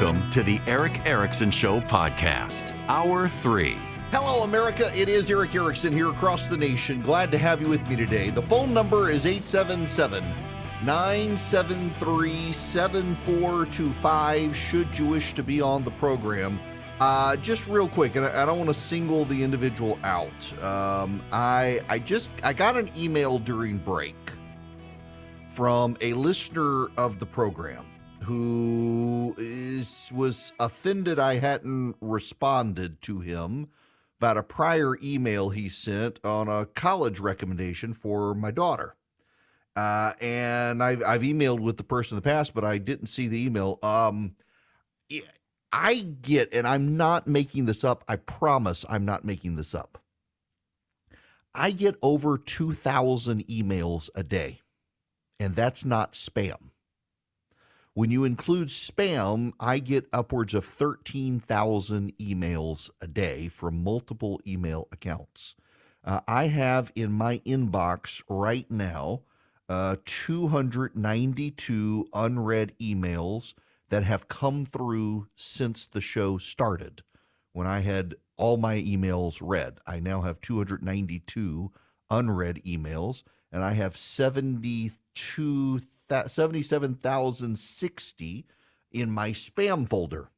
Welcome to the Erick Erickson Show podcast, Hour 3. Hello, America. It is Erick Erickson here across the nation. Glad to have you with me today. The phone number is 877 973 7425 should you wish to be on the program. Uh, just real quick, and I, I don't want to single the individual out. Um, I I just I got an email during break from a listener of the program who is was offended I hadn't responded to him about a prior email he sent on a college recommendation for my daughter. Uh, and I've, I've emailed with the person in the past, but I didn't see the email. Um, I get, and I'm not making this up. I promise I'm not making this up. I get over 2,000 emails a day, and that's not spam. When you include spam, I get upwards of 13,000 emails a day from multiple email accounts. Uh, I have in my inbox right now uh, 292 unread emails that have come through since the show started. When I had all my emails read, I now have 292 unread emails, and I have 72 that 77,060 in my spam folder.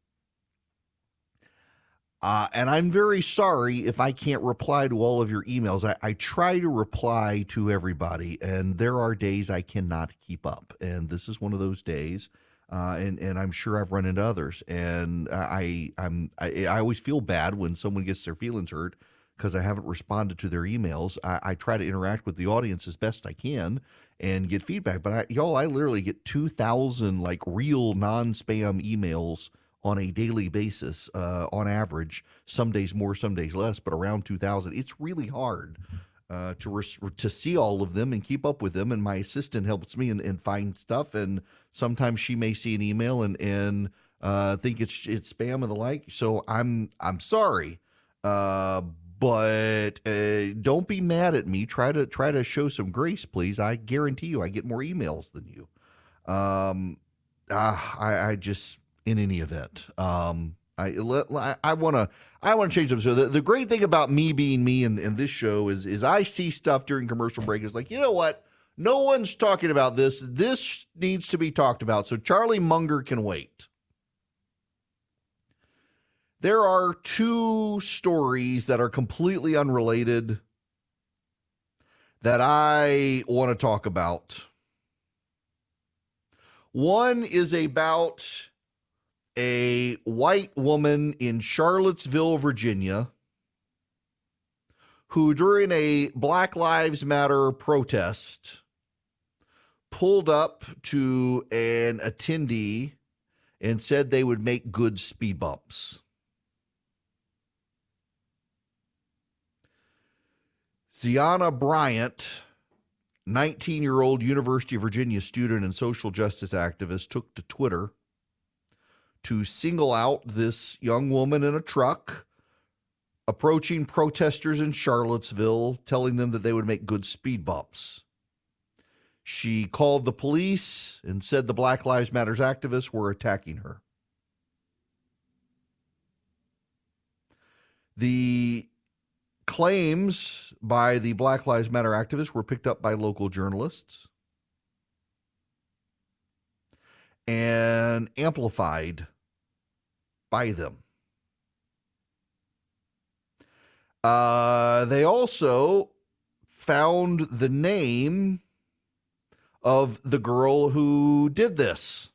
Uh, and I'm very sorry if I can't reply to all of your emails. I, I, try to reply to everybody, and there are days I cannot keep up. And this is one of those days. Uh, and and I'm sure I've run into others. And I I'm I, I always feel bad when someone gets their feelings hurt because I haven't responded to their emails. I, I, try to interact with the audience as best I can and get feedback. But I, y'all, I literally get 2,000 like real non spam emails on a daily basis uh, on average. Some days more, some days less, but around 2,000. It's really hard. Uh, to res- to see all of them and keep up with them, and my assistant helps me and, find stuff. And sometimes she may see an email and and uh, think it's it's spam and the like. So I'm I'm sorry, uh, but uh, don't be mad at me. Try to try to show some grace, please. I guarantee you, I get more emails than you. Um, uh, I, I just in any event, um, I I want to I want to change them. So the, the great thing about me being me and, and this show is is I see stuff during commercial break. It's like you know what. No one's talking about this. This needs to be talked about. So Charlie Munger can wait. There are two stories that are completely unrelated that I want to talk about. One is about a white woman in Charlottesville, Virginia, who during a Black Lives Matter protest pulled up to an attendee and said they would make good speed bumps. Zyahna Bryant, 19 year old University of Virginia student and social justice activist, took to Twitter to single out this young woman in a truck approaching protesters in Charlottesville, telling them that they would make good speed bumps. She called the police and said the Black Lives Matters activists were attacking her. The claims by the Black Lives Matter activists were picked up by local journalists and amplified by them. Uh, they also found the name of the girl who did this.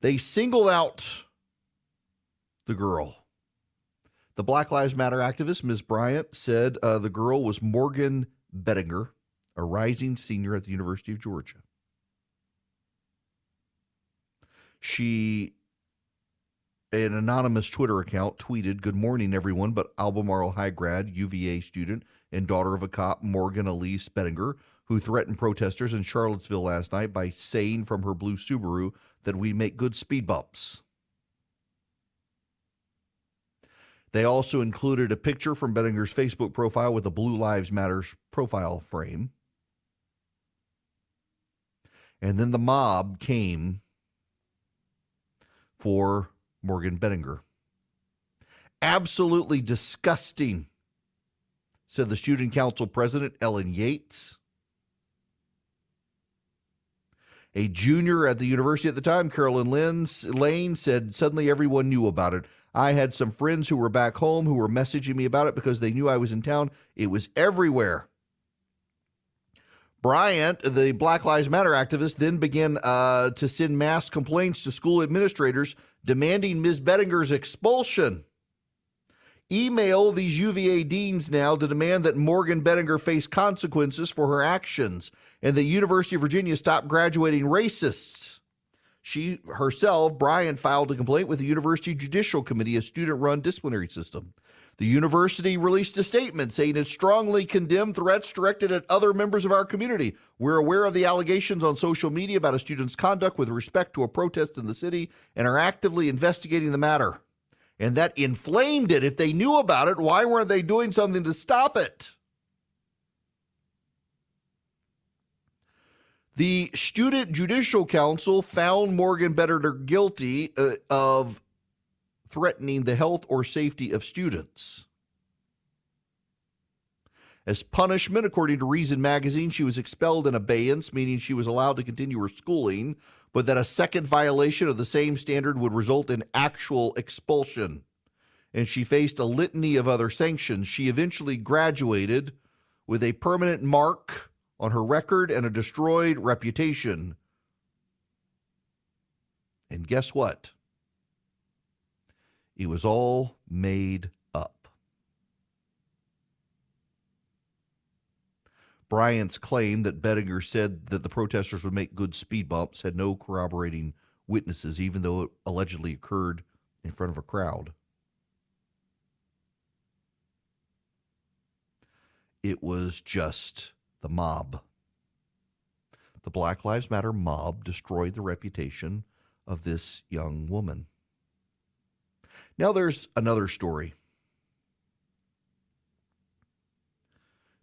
They singled out the girl. The Black Lives Matter activist, Ms. Bryant, said uh, the girl was Morgan Bettinger, a rising senior at the University of Georgia. She, an anonymous Twitter account, tweeted, Good morning, everyone, but Albemarle high grad, UVA student, and daughter of a cop, Morgan Elise Bettinger, who threatened protesters in Charlottesville last night by saying from her blue Subaru that we make good speed bumps. They also included a picture from Bettinger's Facebook profile with a Blue Lives Matters profile frame. And then the mob came for Morgan Bettinger. Absolutely disgusting, said the student council president, Ellen Yates. A junior at the university at the time, Carolyn Lane, said suddenly everyone knew about it. I had some friends who were back home who were messaging me about it because they knew I was in town. It was everywhere. Bryant, the Black Lives Matter activist, then began uh, to send mass complaints to school administrators demanding Ms. Bettinger's expulsion. Email these UVA deans now to demand that Morgan Bettinger face consequences for her actions and the University of Virginia stop graduating racists. She herself, Bryant, filed a complaint with the University Judicial Committee, a student run disciplinary system. The university released a statement saying it strongly condemned threats directed at other members of our community. We're aware of the allegations on social media about a student's conduct with respect to a protest in the city and are actively investigating the matter. And that inflamed it. If they knew about it, why weren't they doing something to stop it? The Student Judicial Council found Morgan Bettinger guilty uh, of threatening the health or safety of students. As punishment, according to Reason magazine, she was expelled in abeyance, meaning she was allowed to continue her schooling, but that a second violation of the same standard would result in actual expulsion. And she faced a litany of other sanctions. She eventually graduated with a permanent mark on her record and a destroyed reputation. And guess what? It was all made up. Bryant's claim that Bettinger said that the protesters would make good speed bumps had no corroborating witnesses, even though it allegedly occurred in front of a crowd. It was just the mob. The Black Lives Matter mob destroyed the reputation of this young woman. Now there's another story.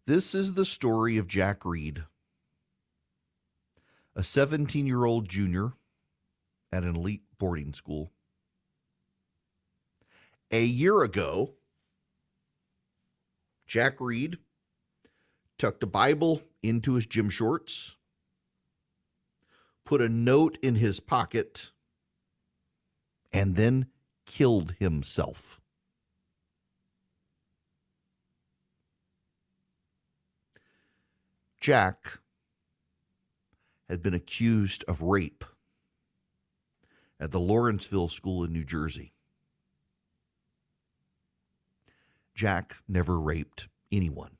This is the story of Jack Reid, a 17 year old junior at an elite boarding school. A year ago, Jack Reid tucked a Bible into his gym shorts, put a note in his pocket, and then killed himself. Jack had been accused of rape at the Lawrenceville School in New Jersey. Jack never raped anyone.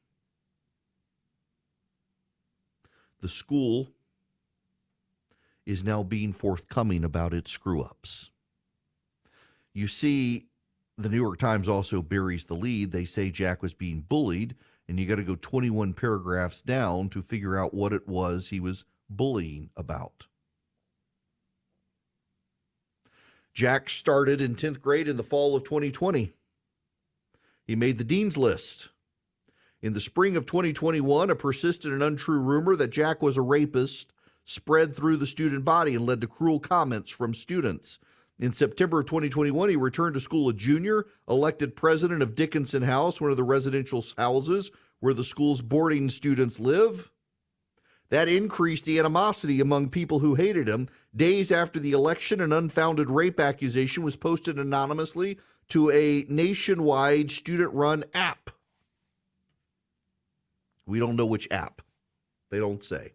The school is now being forthcoming about its screw ups. You see, the New York Times also buries the lead. They say Jack was being bullied, and you got to go 21 paragraphs down to figure out what it was he was bullying about. Jack started in 10th grade in the fall of 2020. He made the dean's list. In the spring of 2021, a persistent and untrue rumor that Jack was a rapist spread through the student body and led to cruel comments from students. In September of 2021, he returned to school a junior, elected president of Dickinson House, one of the residential houses where the school's boarding students live. That increased the animosity among people who hated him. Days after the election, an unfounded rape accusation was posted anonymously to a nationwide student run app. We don't know which app. They don't say.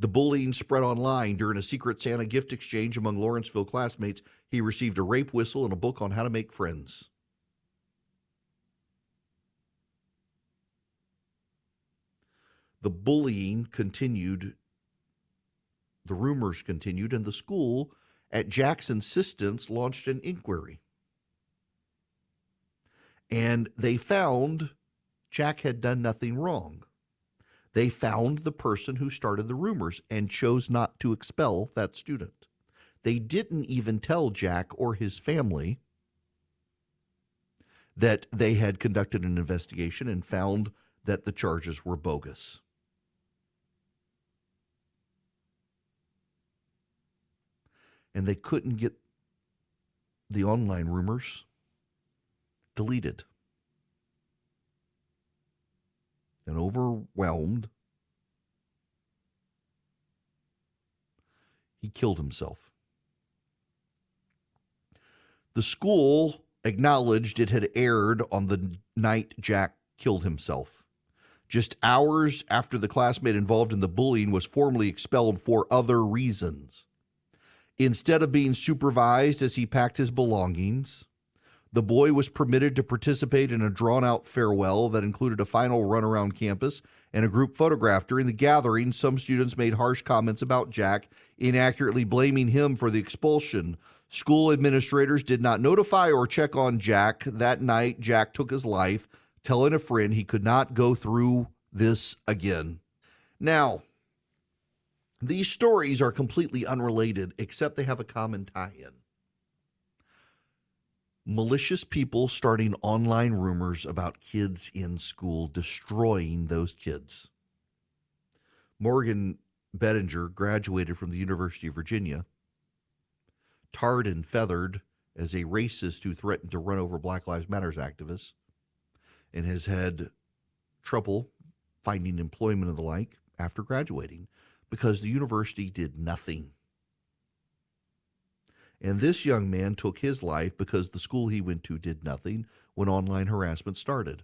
The bullying spread online during a secret Santa gift exchange among Lawrenceville classmates. He received a rape whistle and a book on how to make friends. The bullying continued, the rumors continued, and the school, at Jack's insistence, launched an inquiry. And they found Jack had done nothing wrong. They found the person who started the rumors and chose not to expel that student. They didn't even tell Jack or his family that they had conducted an investigation and found that the charges were bogus. And they couldn't get the online rumors deleted. And overwhelmed, he killed himself. The school acknowledged it had aired on the night Jack killed himself. Just hours after the classmate involved in the bullying was formally expelled for other reasons. Instead of being supervised as he packed his belongings, the boy was permitted to participate in a drawn out farewell that included a final run around campus and a group photograph. During the gathering, some students made harsh comments about Jack, inaccurately blaming him for the expulsion. School administrators did not notify or check on Jack. That night, Jack took his life, telling a friend he could not go through this again. Now, these stories are completely unrelated, except they have a common tie in malicious people starting online rumors about kids in school, destroying those kids. Morgan Bettinger graduated from the University of Virginia, tarred and feathered as a racist who threatened to run over Black Lives Matters activists, and has had trouble finding employment and the like after graduating because the university did nothing and this young man took his life because the school he went to did nothing when online harassment started.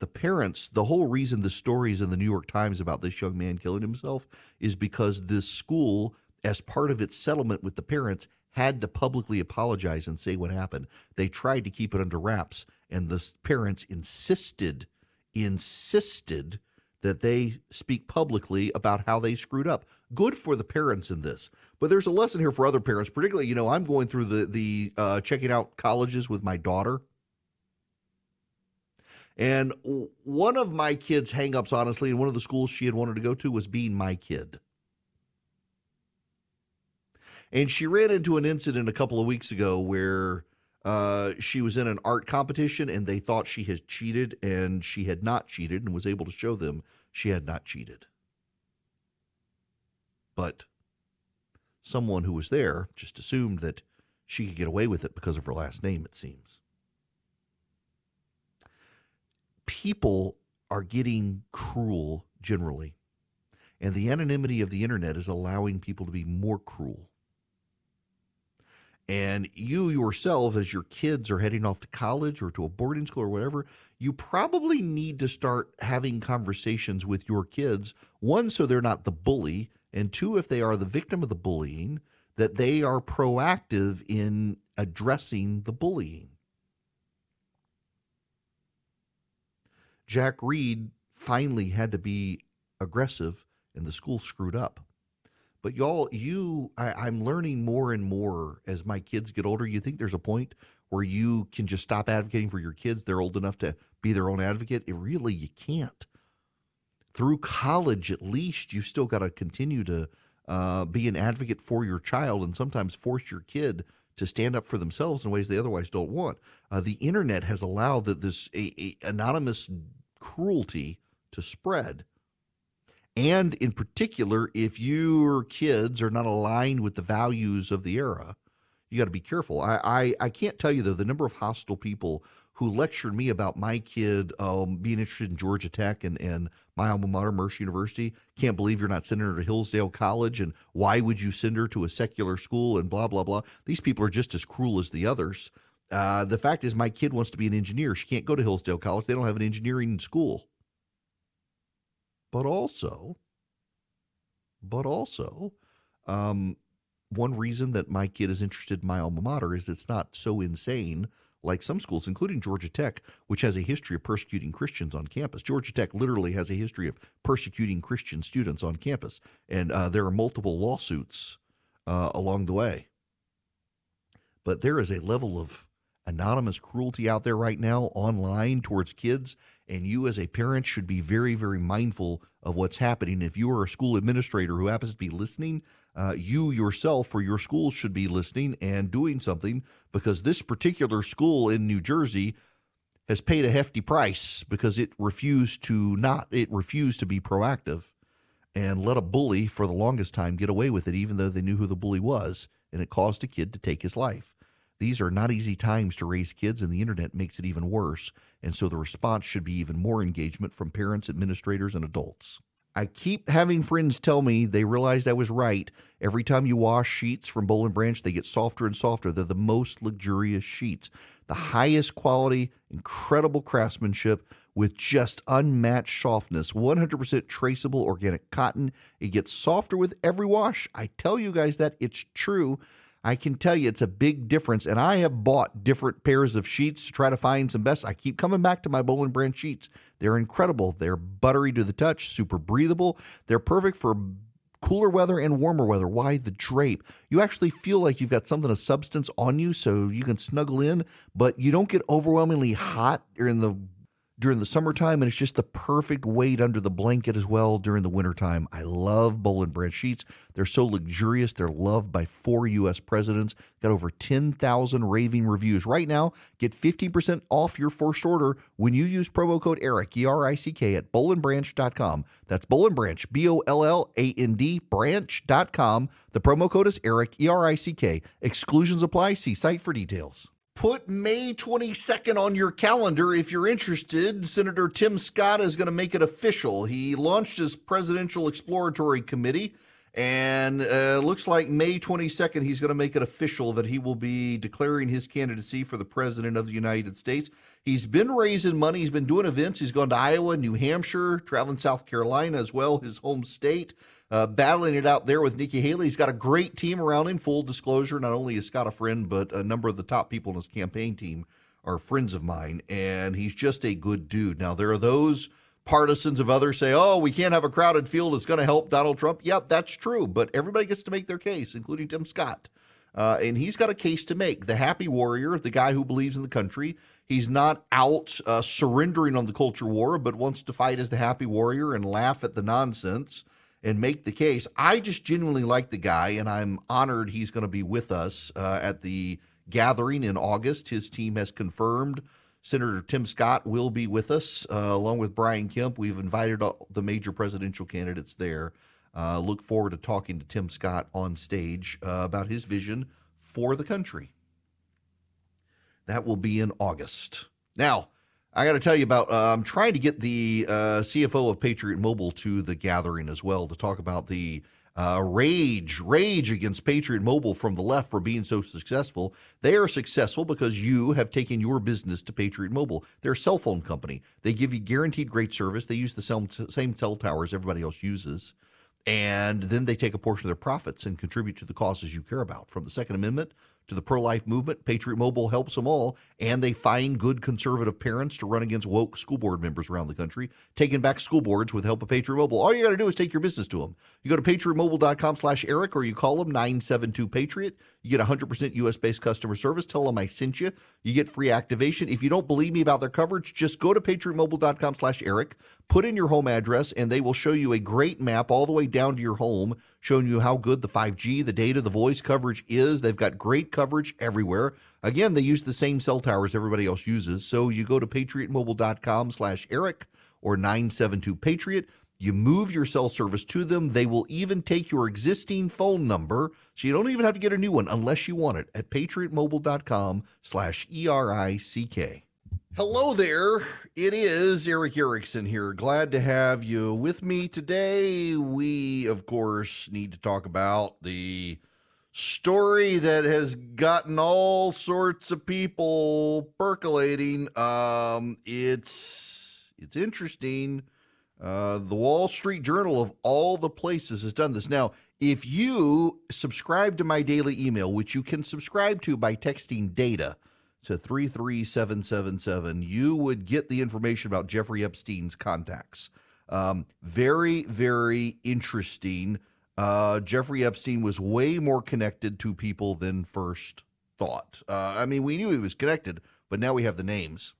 The parents, the whole reason the stories in the New York Times about this young man killing himself is because this school, as part of its settlement with the parents, had to publicly apologize and say what happened. They tried to keep it under wraps, and the parents insisted, insisted that they speak publicly about how they screwed up. Good for the parents in this. But there's a lesson here for other parents, particularly, you know, I'm going through the the uh, checking out colleges with my daughter. And one of my kids' hangups, honestly, in one of the schools she had wanted to go to was being my kid. And she ran into an incident a couple of weeks ago where uh, she was in an art competition and they thought she had cheated, and she had not cheated and was able to show them she had not cheated. But someone who was there just assumed that she could get away with it because of her last name, it seems. People are getting cruel generally, and the anonymity of the internet is allowing people to be more cruel. And you yourself, as your kids are heading off to college or to a boarding school or whatever, you probably need to start having conversations with your kids. One, so they're not the bully, and two, if they are the victim of the bullying, that they are proactive in addressing the bullying. Jack Reid finally had to be aggressive, and the school screwed up. But y'all, you, I, am learning more and more as my kids get older. You think there's a point where you can just stop advocating for your kids? They're old enough to be their own advocate. It really, you can't through college at least you still got to continue to uh, be an advocate for your child and sometimes force your kid to stand up for themselves in ways they otherwise don't want. Uh, the internet has allowed that this a, a anonymous cruelty to spread. And in particular, if your kids are not aligned with the values of the era, you got to be careful. I, I, I can't tell you though the number of hostile people who lectured me about my kid um, being interested in Georgia Tech and, and my alma mater, Mercer University. Can't believe you're not sending her to Hillsdale College, and why would you send her to a secular school and blah, blah, blah. These people are just as cruel as the others. Uh, the fact is, my kid wants to be an engineer. She can't go to Hillsdale College, they don't have an engineering school. But also, but also, um, one reason that my kid is interested in my alma mater is it's not so insane like some schools, including Georgia Tech, which has a history of persecuting Christians on campus. Georgia Tech literally has a history of persecuting Christian students on campus, and uh, there are multiple lawsuits uh, along the way. But there is a level of anonymous cruelty out there right now online towards kids, and you as a parent should be very, very mindful of what's happening. If you are a school administrator who happens to be listening, uh, you yourself or your school should be listening and doing something because this particular school in New Jersey has paid a hefty price because it refused to not it refused to be proactive and let a bully for the longest time get away with it even though they knew who the bully was and it caused a kid to take his life. These are not easy times to raise kids, and the internet makes it even worse. And so the response should be even more engagement from parents, administrators, and adults. I keep having friends tell me they realized I was right. Every time you wash sheets from Boll and Branch, they get softer and softer. They're the most luxurious sheets, the highest quality, incredible craftsmanship with just unmatched softness. 100% traceable organic cotton. It gets softer with every wash. I tell you guys that it's true. I can tell you it's a big difference. And I have bought different pairs of sheets to try to find some best. I keep coming back to my Boll brand sheets. They're incredible. They're buttery to the touch, super breathable. They're perfect for cooler weather and warmer weather. Why the drape? You actually feel like you've got something of substance on you so you can snuggle in, but you don't get overwhelmingly hot during the during the summertime, and it's just the perfect weight under the blanket as well during the wintertime. I love Boll and Branch sheets. They're so luxurious. They're loved by four U.S. presidents. Got over 10,000 raving reviews. Right now, get 15% off your first order when you use promo code ERICK, E-R-I-C-K, at bollandbranch.com. That's Boll and Branch, B-O-L-L-A-N-D, branch.com. The promo code is ERICK, E-R-I-C-K. Exclusions apply. See site for details. Put May 22nd on your calendar if you're interested. Senator Tim Scott is going to make it official. He launched his Presidential Exploratory Committee, and uh, looks like May 22nd he's going to make it official that he will be declaring his candidacy for the President of the United States. He's been raising money, he's been doing events. He's gone to Iowa, New Hampshire, traveling South Carolina as well, his home state uh, battling it out there with Nikki Haley. He's got a great team around him. Full disclosure, not only is Scott a friend, but a number of the top people in his campaign team are friends of mine, and he's just a good dude. Now, there are those partisans of others say, oh, we can't have a crowded field. It's going to help Donald Trump. Yep, that's true. But everybody gets to make their case, including Tim Scott. Uh, and he's got a case to make. The happy warrior, the guy who believes in the country. He's not out uh, surrendering on the culture war, but wants to fight as the happy warrior and laugh at the nonsense and make the case. I just genuinely like the guy, and I'm honored he's going to be with us uh, at the gathering in August. His team has confirmed Senator Tim Scott will be with us, uh, along with Brian Kemp. We've invited all the major presidential candidates there. Uh, look forward to talking to Tim Scott on stage uh, about his vision for the country. That will be in August. Now, I got to tell you about. Uh, I'm trying to get the uh, CFO of Patriot Mobile to the gathering as well to talk about the uh, rage, rage against Patriot Mobile from the left for being so successful. They are successful because you have taken your business to Patriot Mobile. They're a cell phone company. They give you guaranteed great service. They use the same cell towers everybody else uses. And then they take a portion of their profits and contribute to the causes you care about, from the Second Amendment to the pro life movement. Patriot Mobile helps them all, and they find good conservative parents to run against woke school board members around the country, taking back school boards with the help of Patriot Mobile. All you got to do is take your business to them. You go to patriotmobile.com slash Erick or you call them 972 Patriot. You get 100% US based customer service. Tell them I sent you. You get free activation. If you don't believe me about their coverage, just go to patriotmobile.com slash Erick, put in your home address, and they will show you a great map all the way down to your home showing you how good the 5G, the data, the voice coverage is. They've got great coverage everywhere. Again, they use the same cell towers everybody else uses. So you go to patriotmobile.com slash Erick or 972 Patriot. You move your cell service to them. They will even take your existing phone number, so you don't even have to get a new one unless you want it at patriotmobile.com slash E-R-I-C-K. Hello there. It is Erick Erickson here. Glad to have you with me today. We, of course, need to talk about the story that has gotten all sorts of people percolating. Um, it's it's interesting. Uh, the Wall Street Journal, of all the places, has done this. Now, if you subscribe to my daily email, which you can subscribe to by texting data to 33777, you would get the information about Jeffrey Epstein's contacts. Um, very, very interesting. Uh, Jeffrey Epstein was way more connected to people than first thought. Uh, I mean, we knew he was connected, but now we have the names.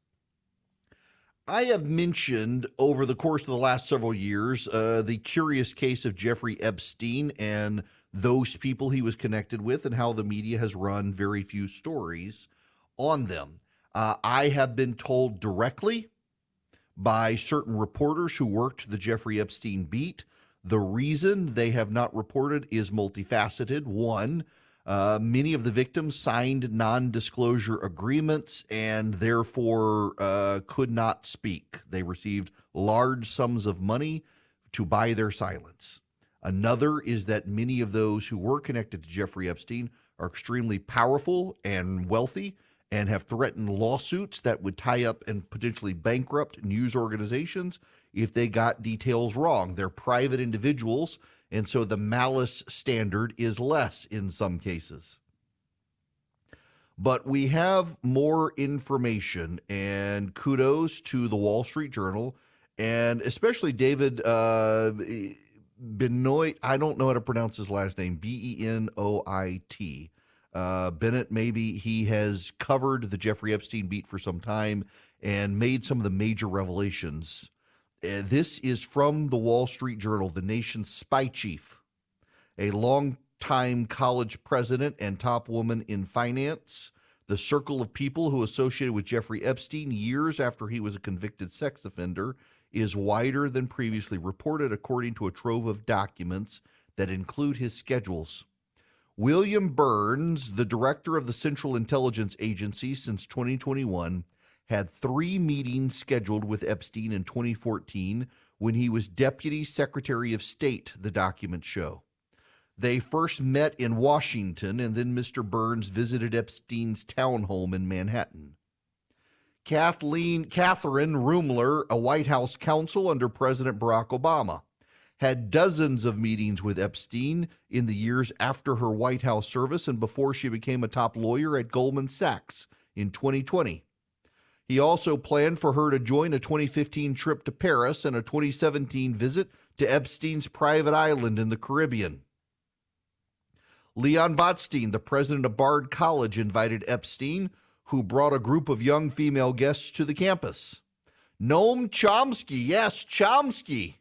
I have mentioned over the course of the last several years uh, the curious case of Jeffrey Epstein and those people he was connected with, and how the media has run very few stories on them. Uh, I have been told directly by certain reporters who worked the Jeffrey Epstein beat. The reason they have not reported is multifaceted. One, Uh, many of the victims signed non disclosure agreements and therefore uh, could not speak. They received large sums of money to buy their silence. Another is that many of those who were connected to Jeffrey Epstein are extremely powerful and wealthy and have threatened lawsuits that would tie up and potentially bankrupt news organizations if they got details wrong. They're private individuals and so the malice standard is less in some cases. But we have more information, and kudos to the Wall Street Journal and especially David uh, Benoit. I don't know how to pronounce his last name B E N O I T. Uh, Bennett, maybe he has covered the Jeffrey Epstein beat for some time and made some of the major revelations uh, this is from the Wall Street Journal, the nation's spy chief, a long-time college president and top woman in finance. The circle of people who associated with Jeffrey Epstein years after he was a convicted sex offender is wider than previously reported, according to a trove of documents that include his schedules. William Burns, the director of the Central Intelligence Agency since 2021, had three meetings scheduled with Epstein in 2014 when he was Deputy Secretary of State, the documents show. They first met in Washington, and then Mr. Burns visited Epstein's townhome in Manhattan. Kathleen Kathryn Ruemmler, a White House counsel under President Barack Obama, had dozens of meetings with Epstein in the years after her White House service and before she became a top lawyer at Goldman Sachs in 2020. He also planned for her to join a 2015 trip to Paris and a 2017 visit to Epstein's private island in the Caribbean. Leon Botstein, the president of Bard College, invited Epstein, who brought a group of young female guests to the campus. Noam Chomsky, yes, Chomsky,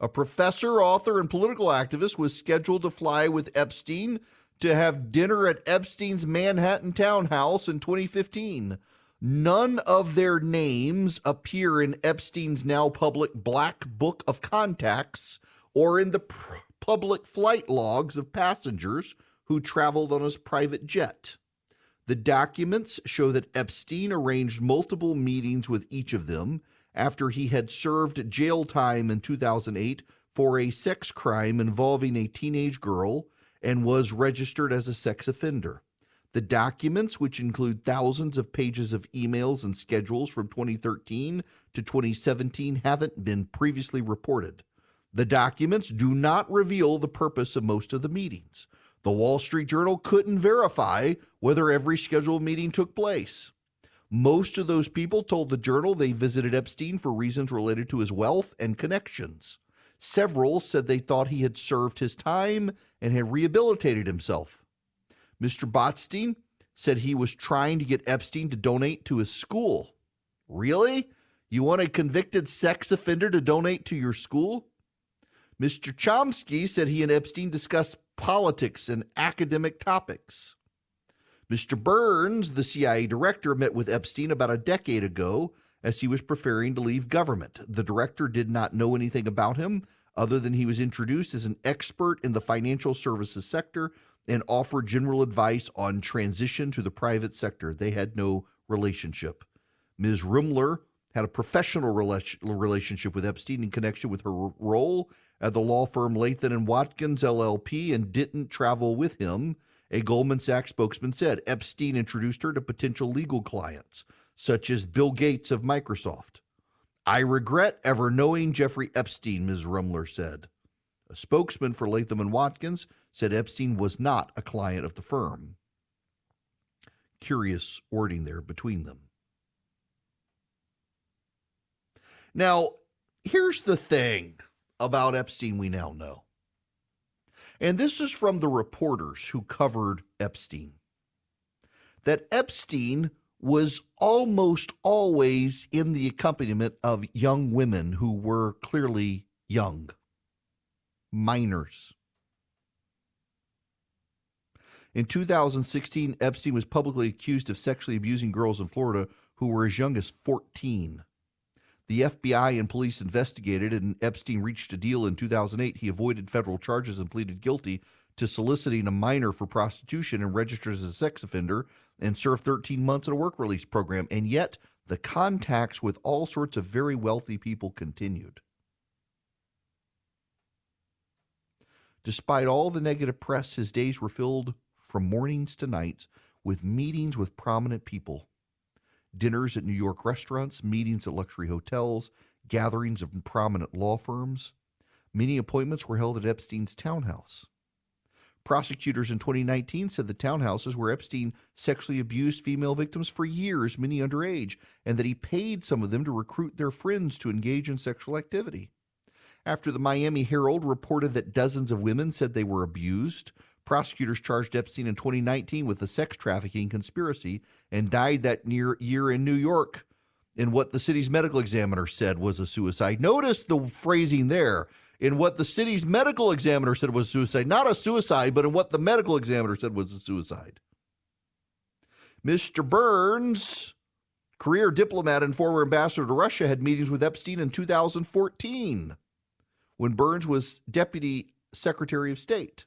a professor, author, and political activist, was scheduled to fly with Epstein to have dinner at Epstein's Manhattan townhouse in 2015. None of their names appear in Epstein's now public Black Book of Contacts or in the pr- public flight logs of passengers who traveled on his private jet. The documents show that Epstein arranged multiple meetings with each of them after he had served jail time in 2008 for a sex crime involving a teenage girl and was registered as a sex offender. The documents, which include thousands of pages of emails and schedules from 2013 to 2017, haven't been previously reported. The documents do not reveal the purpose of most of the meetings. The Wall Street Journal couldn't verify whether every scheduled meeting took place. Most of those people told the Journal they visited Epstein for reasons related to his wealth and connections. Several said they thought he had served his time and had rehabilitated himself. Mr. Botstein said he was trying to get Epstein to donate to his school. Really? You want a convicted sex offender to donate to your school? Mr. Chomsky said he and Epstein discussed politics and academic topics. Mr. Burns, the CIA director, met with Epstein about a decade ago as he was preparing to leave government. The director did not know anything about him other than he was introduced as an expert in the financial services sector and offered general advice on transition to the private sector. They had no relationship. Ms. Ruemmler had a professional relationship with Epstein in connection with her role at the law firm Latham and Watkins LLP and didn't travel with him. A Goldman Sachs spokesman said Epstein introduced her to potential legal clients, such as Bill Gates of Microsoft. I regret ever knowing Jeffrey Epstein, Ms. Ruemmler said. A spokesman for Latham and Watkins said Epstein was not a client of the firm. Curious wording there between them. Now, here's the thing about Epstein we now know. And this is from the reporters who covered Epstein. That Epstein was almost always in the accompaniment of young women who were clearly young, minors. In 2016, Epstein was publicly accused of sexually abusing girls in Florida who were as young as 14. The FBI and police investigated, and Epstein reached a deal in 2008. He avoided federal charges and pleaded guilty to soliciting a minor for prostitution and registered as a sex offender and served 13 months in a work release program. And yet, the contacts with all sorts of very wealthy people continued. Despite all the negative press, his days were filled from mornings to nights with meetings with prominent people dinners at New York restaurants, meetings at luxury hotels, gatherings of prominent law firms. Many appointments were held at Epstein's townhouse. Prosecutors in 2019 said the townhouses where Epstein sexually abused female victims for years, many underage, and that he paid some of them to recruit their friends to engage in sexual activity. After the Miami Herald reported that dozens of women said they were abused, prosecutors charged Epstein in 2019 with a sex trafficking conspiracy and died that near year in New York in what the city's medical examiner said was a suicide. Notice the phrasing there in what the city's medical examiner said was suicide, not a suicide, but in what the medical examiner said was a suicide. Mr. Burns, career diplomat and former ambassador to Russia, had meetings with Epstein in 2014 when Burns was deputy secretary of state.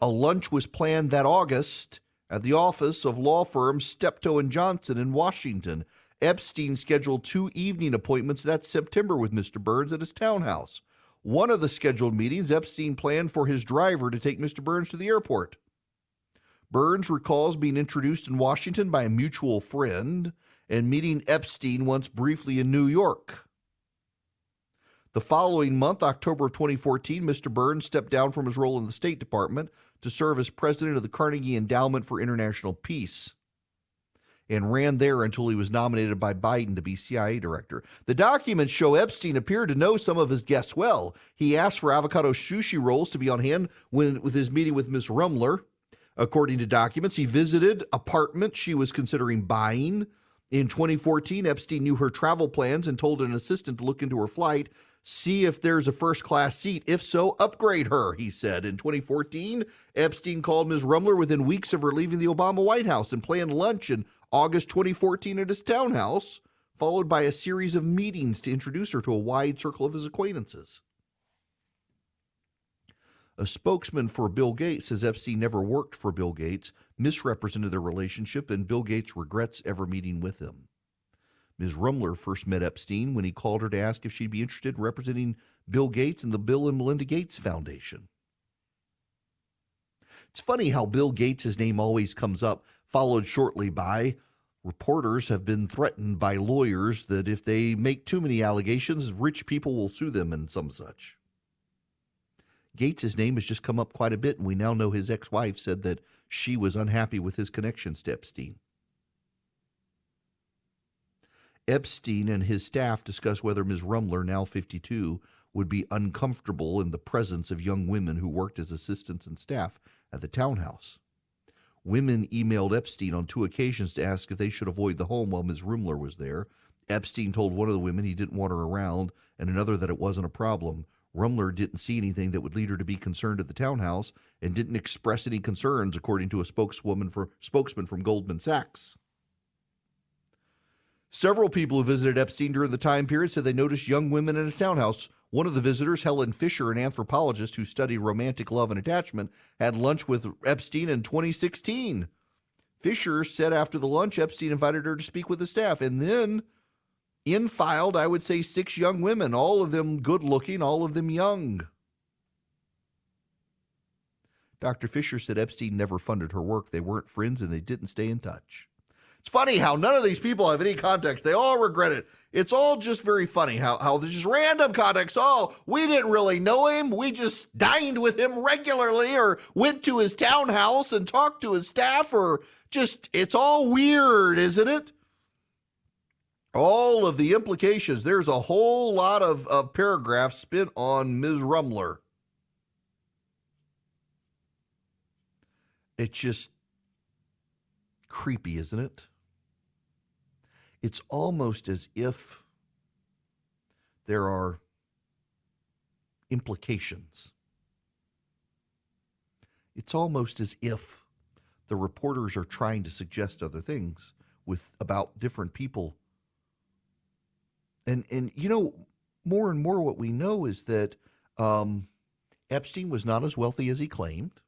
A lunch was planned that August at the office of law firm Steptoe and Johnson in Washington. Epstein scheduled two evening appointments that September with Mr. Burns at his townhouse. One of the scheduled meetings, Epstein planned for his driver to take Mr. Burns to the airport. Burns recalls being introduced in Washington by a mutual friend and meeting Epstein once briefly in New York. The following month, October of 2014, Mr. Burns stepped down from his role in the State Department to serve as president of the Carnegie Endowment for International Peace and ran there until he was nominated by Biden to be CIA director. The documents show Epstein appeared to know some of his guests well. He asked for avocado sushi rolls to be on hand when with his meeting with Miss Ruemmler. According to documents, he visited apartment she was considering buying. In 2014, Epstein knew her travel plans and told an assistant to look into her flight see if there's a first class seat. If so, upgrade her, he said. In 2014, Epstein called Ms. Ruemmler within weeks of her leaving the Obama White House and planned lunch in August 2014 at his townhouse, followed by a series of meetings to introduce her to a wide circle of his acquaintances. A spokesman for Bill Gates says Epstein never worked for Bill Gates, misrepresented their relationship, and Bill Gates regrets ever meeting with him. Ms. Ruemmler first met Epstein when he called her to ask if she'd be interested in representing Bill Gates and the Bill and Melinda Gates Foundation. It's funny how Bill Gates' name always comes up, followed shortly by reporters have been threatened by lawyers that if they make too many allegations, rich people will sue them and some such. Gates' name has just come up quite a bit, and we now know his ex wife said that she was unhappy with his connections to Epstein. Epstein and his staff discussed whether Ms. Ruemmler, now 52, would be uncomfortable in the presence of young women who worked as assistants and staff at the townhouse. Women emailed Epstein on two occasions to ask if they should avoid the home while Ms. Ruemmler was there. Epstein told one of the women he didn't want her around and another that it wasn't a problem. Ruemmler didn't see anything that would lead her to be concerned at the townhouse and didn't express any concerns, according to a spokeswoman for spokesman from Goldman Sachs. Several people who visited Epstein during the time period said they noticed young women in his townhouse. One of the visitors, Helen Fisher, an anthropologist who studied romantic love and attachment, had lunch with Epstein in 2016. Fisher said after the lunch, Epstein invited her to speak with the staff. And then in filed, I would say, six young women, all of them good looking, all of them young. Dr. Fisher said Epstein never funded her work. They weren't friends and they didn't stay in touch. It's funny how none of these people have any context. They all regret it. It's all just very funny how, how there's just random context. Oh, we didn't really know him. We just dined with him regularly or went to his townhouse and talked to his staff or just, it's all weird, isn't it? All of the implications. There's a whole lot of, of paragraphs spent on Ms. Ruemmler. It's just creepy, isn't it? It's almost as if there are implications. It's almost as if the reporters are trying to suggest other things with about different people. And and you know, more and more what we know is that um, Epstein was not as wealthy as he claimed.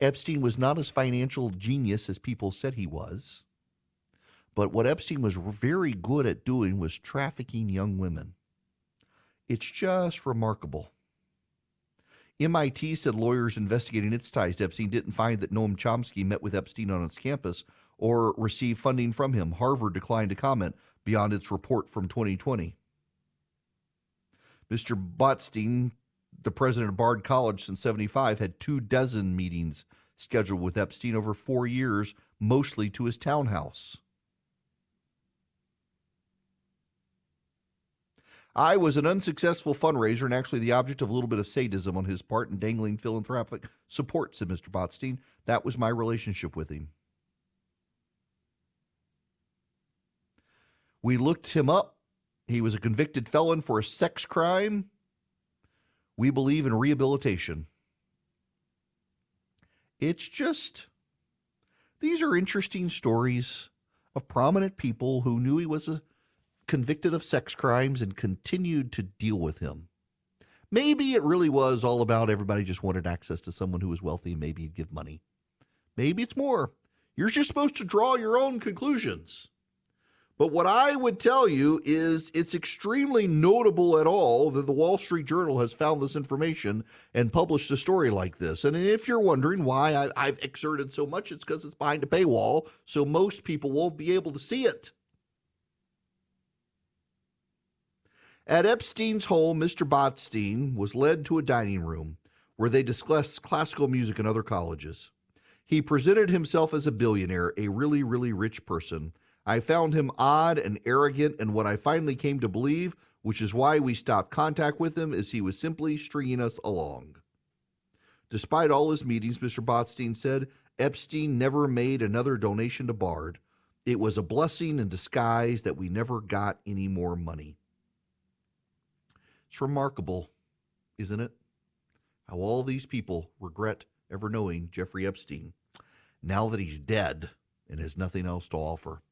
Epstein was not as financial genius as people said he was. But what Epstein was very good at doing was trafficking young women. It's just remarkable. MIT said lawyers investigating its ties to Epstein didn't find that Noam Chomsky met with Epstein on its campus or received funding from him. Harvard declined to comment beyond its report from 2020. Mr. Botstein, the president of Bard College since 75, had two dozen meetings scheduled with Epstein over four years, mostly to his townhouse. I was an unsuccessful fundraiser and actually the object of a little bit of sadism on his part and dangling philanthropic support, said Mr. Botstein. That was my relationship with him. We looked him up. He was a convicted felon for a sex crime. We believe in rehabilitation. It's just, these are interesting stories of prominent people who knew he was a convicted of sex crimes and continued to deal with him. Maybe it really was all about everybody just wanted access to someone who was wealthy. Maybe he'd give money. Maybe it's more. You're just supposed to draw your own conclusions. But what I would tell you is it's extremely notable at all that the Wall Street Journal has found this information and published a story like this. And if you're wondering why I, have exerted so much, it's because it's behind a paywall, so most people won't be able to see it. At Epstein's home, Mr. Botstein was led to a dining room where they discussed classical music and other colleges. He presented himself as a billionaire, a really, really rich person. I found him odd and arrogant, and what I finally came to believe, which is why we stopped contact with him, is he was simply stringing us along. Despite all his meetings, Mr. Botstein said, Epstein never made another donation to Bard. It was a blessing in disguise that we never got any more money. It's remarkable, isn't it? How all these people regret ever knowing Jeffrey Epstein now that he's dead and has nothing else to offer.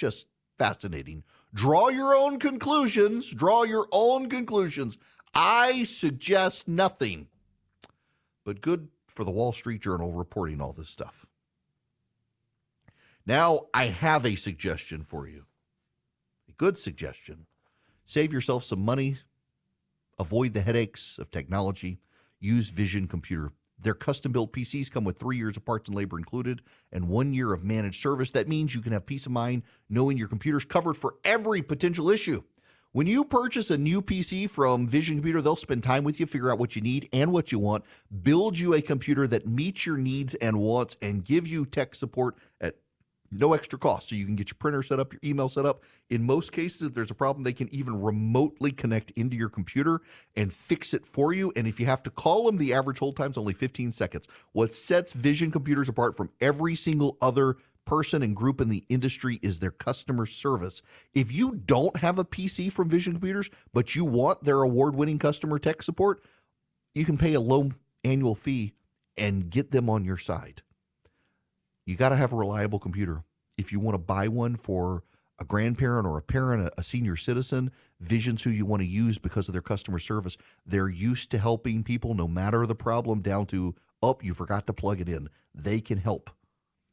Just fascinating. Draw your own conclusions. Draw your own conclusions. I suggest nothing. But good for the Wall Street Journal reporting all this stuff. Now, I have a suggestion for you. A good suggestion. Save yourself some money, Avoid the headaches of technology. Use Vision Computer. Their custom built PCs come with three years of parts and labor included and one year of managed service. That means you can have peace of mind knowing your computer's covered for every potential issue. When you purchase a new PC from Vision Computer, they'll spend time with you, figure out what you need and what you want, build you a computer that meets your needs and wants, and give you tech support at no extra cost. So you can get your printer set up, your email set up. In most cases, if there's a problem, they can even remotely connect into your computer and fix it for you. And if you have to call them, the average hold time is only 15 seconds. What sets Vision Computers apart from every single other person and group in the industry is their customer service. If you don't have a PC from Vision Computers, but you want their award winning customer tech support, you can pay a low annual fee and get them on your side you got to have a reliable computer. If you want to buy one for a grandparent or a parent, a, senior citizen, Vision's who you want to use because of their customer service. They're used to helping people no matter the problem, down to, oh, you forgot to plug it in. They can help.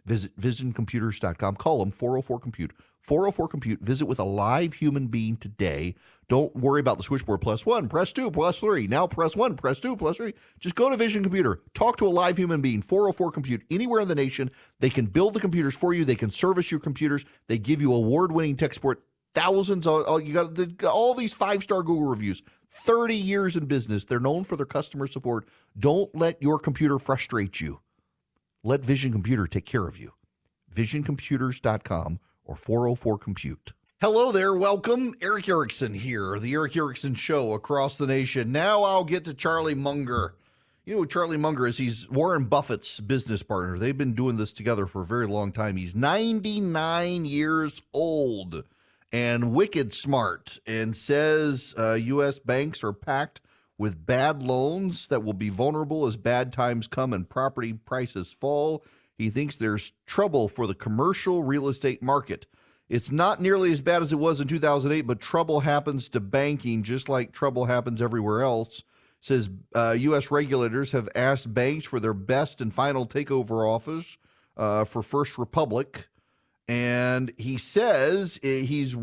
Visit visioncomputers.com. Call them 404 Compute. 404 Compute. Visit with a live human being today. Don't worry about the switchboard plus one, press two, plus three. Now press one, press two, plus three. Just go to Vision Computer. Talk to a live human being. 404 Compute. Anywhere in the nation, they can build the computers for you. They can service your computers. They give you award winning tech support. Thousands, of, uh, you got all these five star Google reviews. 30 years in business. They're known for their customer support. Don't let your computer frustrate you. Let Vision Computer take care of you. VisionComputers.com or 404 Compute. Hello there, welcome. Erick Erickson here, the Erick Erickson Show across the nation. Now I'll get to Charlie Munger. You know Charlie Munger is? He's Warren Buffett's business partner. They've been doing this together for a very long time. He's 99 years old and wicked smart and says uh, U.S. banks are packed with bad loans that will be vulnerable as bad times come and property prices fall. He thinks there's trouble for the commercial real estate market. It's not nearly as bad as it was in 2008, but trouble happens to banking just like trouble happens everywhere else. says uh, U.S. regulators have asked banks for their best and final takeover offers uh, for First Republic. And he says eh, he's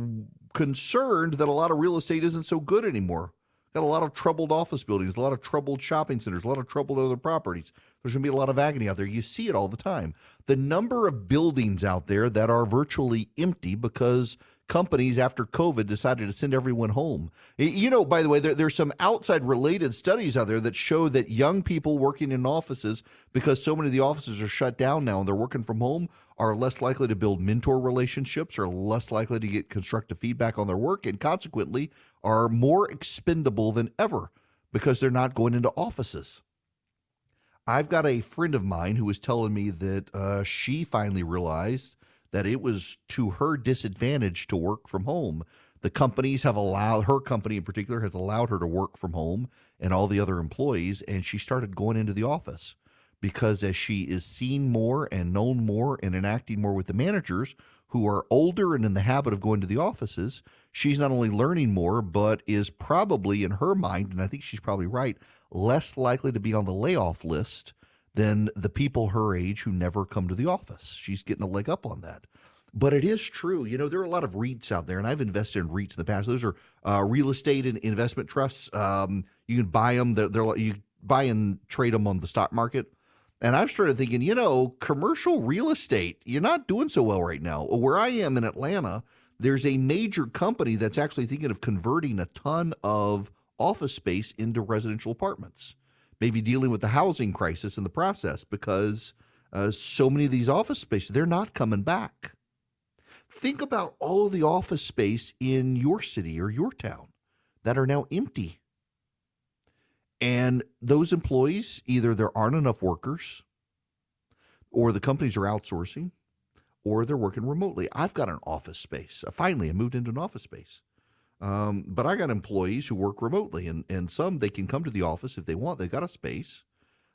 concerned that a lot of real estate isn't so good anymore. Got a lot of troubled office buildings, a lot of troubled shopping centers, a lot of troubled other properties. There's going to be a lot of agony out there. You see it all the time. The number of buildings out there that are virtually empty because companies after COVID decided to send everyone home. You know, by the way, there, there's some outside related studies out there that show that young people working in offices, because so many of the offices are shut down now and they're working from home, are less likely to build mentor relationships, are less likely to get constructive feedback on their work, and consequently are more expendable than ever because they're not going into offices. I've got a friend of mine who was telling me that uh, she finally realized that it was to her disadvantage to work from home. The companies have allowed her company in particular has allowed her to work from home and all the other employees, and she started going into the office because as she is seen more and known more and interacting more with the managers who are older and in the habit of going to the offices, she's not only learning more, but is probably in her mind, and I think she's probably right, less likely to be on the layoff list than the people her age who never come to the office. She's getting a leg up on that. But it is true. You know, there are a lot of REITs out there, and I've invested in REITs in the past. Those are uh, real estate and investment trusts. Um, you can buy them. They're, they're, you buy and trade them on the stock market. And I've started thinking, you know, commercial real estate, you're not doing so well right now. Where I am in Atlanta, there's a major company that's actually thinking of converting a ton of office space into residential apartments maybe dealing with the housing crisis in the process because uh, so many of these office spaces they're not coming back. Think about all of the office space in your city or your town that are now empty. And those employees, either there aren't enough workers, or the companies are outsourcing, or they're working remotely. I've got an office space. Finally, I moved into an office space. Um, but I got employees who work remotely, and, and some they can come to the office if they want. They've got a space,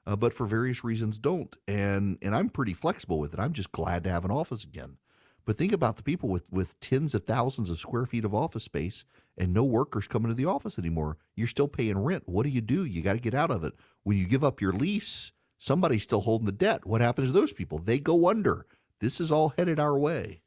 uh, but for various reasons don't. And and I'm pretty flexible with it. I'm just glad to have an office again. But think about the people with, with tens of thousands of square feet of office space and no workers coming to the office anymore. You're still paying rent. What do you do? You got to get out of it. When you give up your lease, somebody's still holding the debt. What happens to those people? They go under. This is all headed our way.